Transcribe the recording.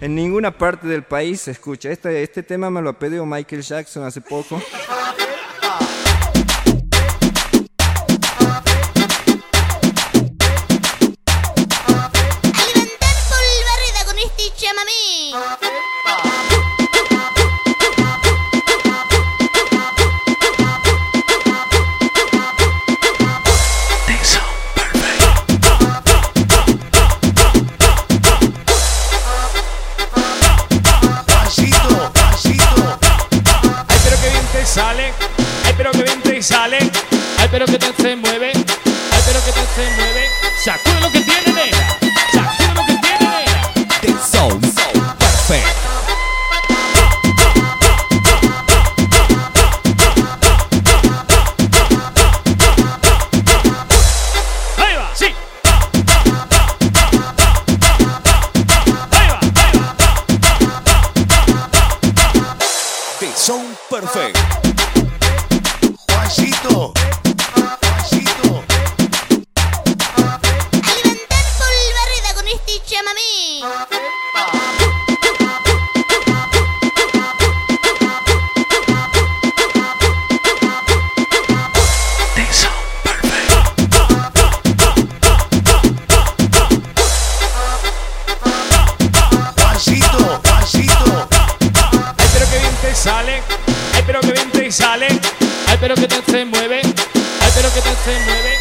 En ninguna parte del país se escucha. Este, este tema me lo ha pedido Michael Jackson hace poco. Sale. Ay, pero que bien te sale. Ay, pero que te se mueve. Ay, pero que te se mueve. Sacude lo que tiene, nena. Sacude lo que tiene, nena. The Sound Perfect. Ahí va, sí. Sale. Ay, pero que bien te sale. Ay, pero que te se mueve. Ay, pero que te se mueve.